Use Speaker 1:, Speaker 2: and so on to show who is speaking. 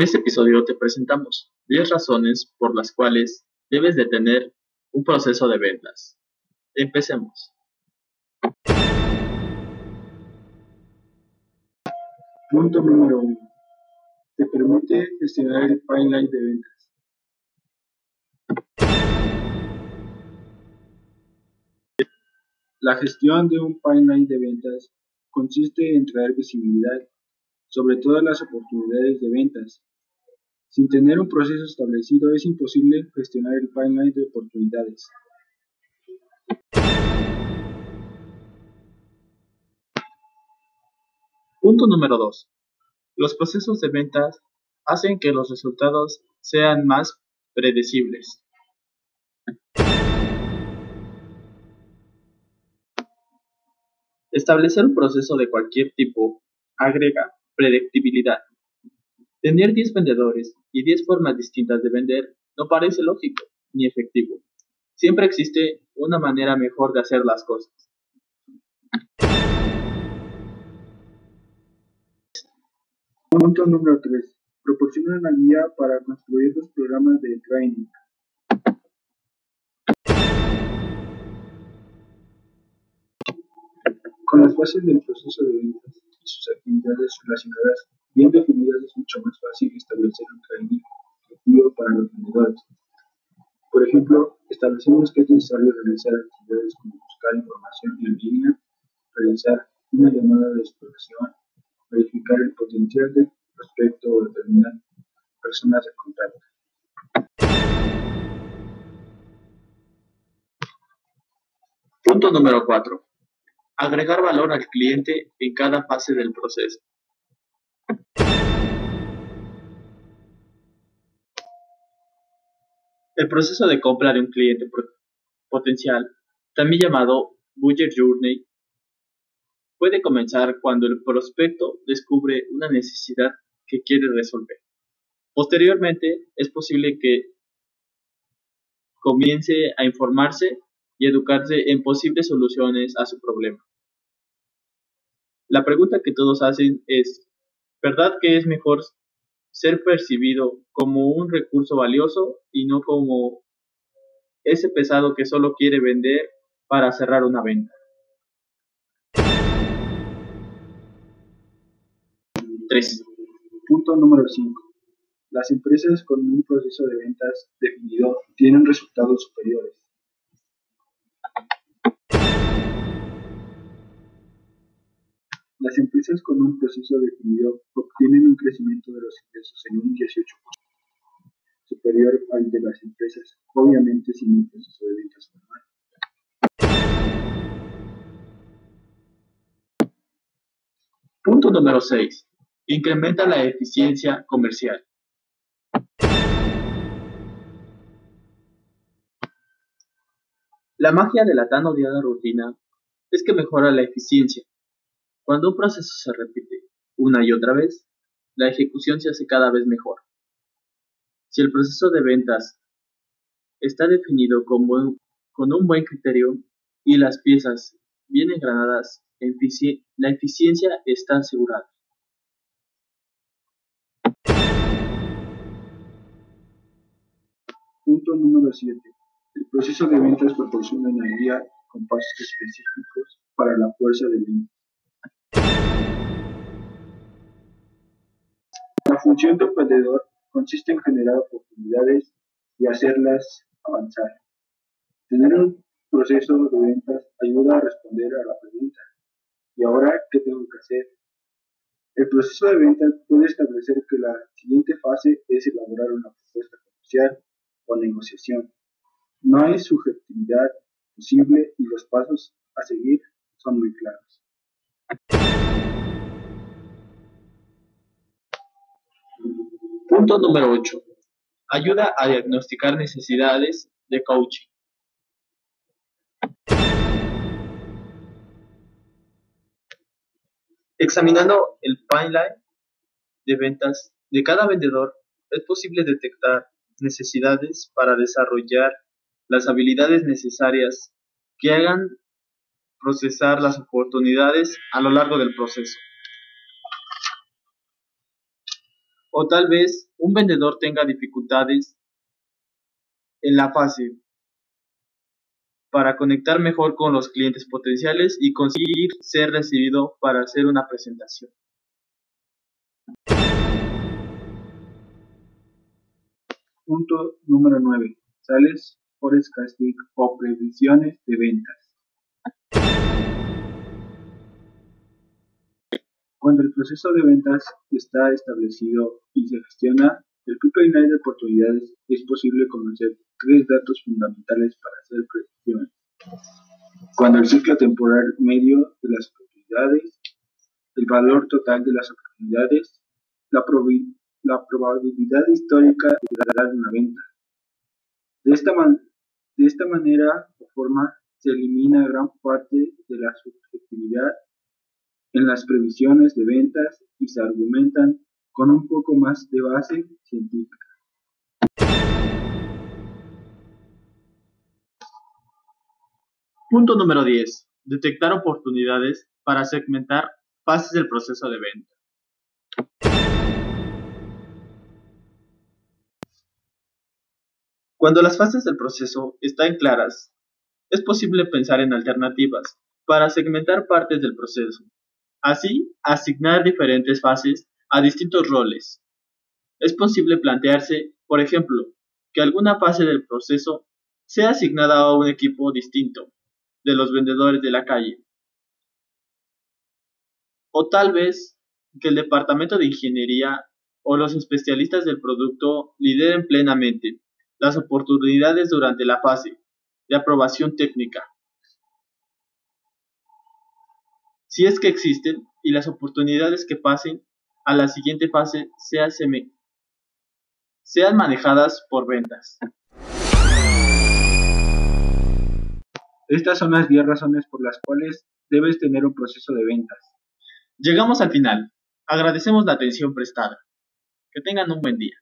Speaker 1: En este episodio te presentamos 10 razones por las cuales debes de tener un proceso de ventas. Empecemos.
Speaker 2: Punto número 1. Te permite gestionar el pipeline de ventas. La gestión de un pipeline de ventas consiste en traer visibilidad sobre todas las oportunidades de ventas. Sin tener un proceso establecido es imposible gestionar el pipeline de oportunidades.
Speaker 1: Punto número 2. Los procesos de ventas hacen que los resultados sean más predecibles. Establecer un proceso de cualquier tipo agrega predictibilidad. Tener 10 vendedores y 10 formas distintas de vender no parece lógico ni efectivo. Siempre existe una manera mejor de hacer las cosas.
Speaker 2: Punto número 3. Proporciona una guía para construir los programas de training. Con las bases del proceso de ventas y sus actividades relacionadas bien definidas mucho más fácil establecer un training efectivo para los vendedores. Por ejemplo, establecemos que es necesario realizar actividades como buscar información en línea, realizar una llamada de exploración, verificar el potencial del prospecto o determinar personas de contacto.
Speaker 1: Punto número 4. Agregar valor al cliente en cada fase del proceso. El proceso de compra de un cliente potencial, también llamado Buyer Journey, puede comenzar cuando el prospecto descubre una necesidad que quiere resolver. Posteriormente, es posible que comience a informarse y educarse en posibles soluciones a su problema. La pregunta que todos hacen es, ¿verdad que es mejor ser percibido como un recurso valioso y no como ese pesado que solo quiere vender para cerrar una venta? 3.
Speaker 2: Punto número 5. Las empresas con un proceso de ventas definido tienen resultados superiores. Las empresas con un proceso definido obtienen un crecimiento de los ingresos en un 18% superior al de las empresas, obviamente sin un proceso de ventas formal.
Speaker 1: Punto número 6. Incrementa la eficiencia comercial. La magia de la tan odiada rutina es que mejora la eficiencia. Cuando un proceso se repite una y otra vez, la ejecución se hace cada vez mejor. Si el proceso de ventas está definido con, un buen criterio y las piezas bien engranadas, la eficiencia está asegurada.
Speaker 2: Punto número 7. El proceso de ventas proporciona una guía con pasos específicos para la fuerza de venta. La función del vendedor consiste en generar oportunidades y hacerlas avanzar. Tener un proceso de ventas ayuda a responder a la pregunta ¿y ahora qué tengo que hacer? El proceso de ventas puede establecer que la siguiente fase es elaborar una propuesta comercial o negociación. No hay subjetividad posible y los pasos a seguir son muy claros.
Speaker 1: Punto número 8. Ayuda a diagnosticar necesidades de coaching. Examinando el pipeline de ventas de cada vendedor, es posible detectar necesidades para desarrollar las habilidades necesarias que hagan procesar las oportunidades a lo largo del proceso. O tal vez un vendedor tenga dificultades en la fase para conectar mejor con los clientes potenciales y conseguir ser recibido para hacer una presentación.
Speaker 2: Punto número 9. Sales, forecasting o previsiones de ventas. Cuando el proceso de ventas está establecido y se gestiona, el pipeline de oportunidades es posible conocer tres datos fundamentales para hacer predicciones. Cuando el ciclo temporal medio de las oportunidades, el valor total de las oportunidades, la, la probabilidad histórica de dar una venta. De esta, de esta manera o forma se elimina gran parte de la subjetividad en las previsiones de ventas y se argumentan con un poco más de base científica.
Speaker 1: Punto número 10. Detectar oportunidades para segmentar fases del proceso de venta. Cuando las fases del proceso están claras, es posible pensar en alternativas para segmentar partes del proceso. Así, asignar diferentes fases a distintos roles. Es posible plantearse, por ejemplo, que alguna fase del proceso sea asignada a un equipo distinto de los vendedores de la calle. O tal vez que el departamento de ingeniería o los especialistas del producto lideren plenamente las oportunidades durante la fase de aprobación técnica. Si es que existen y las oportunidades que pasen a la siguiente fase sean, sean manejadas por ventas.
Speaker 2: Estas son las 10 razones por las cuales debes tener un proceso de ventas.
Speaker 1: Llegamos al final. Agradecemos la atención prestada. Que tengan un buen día.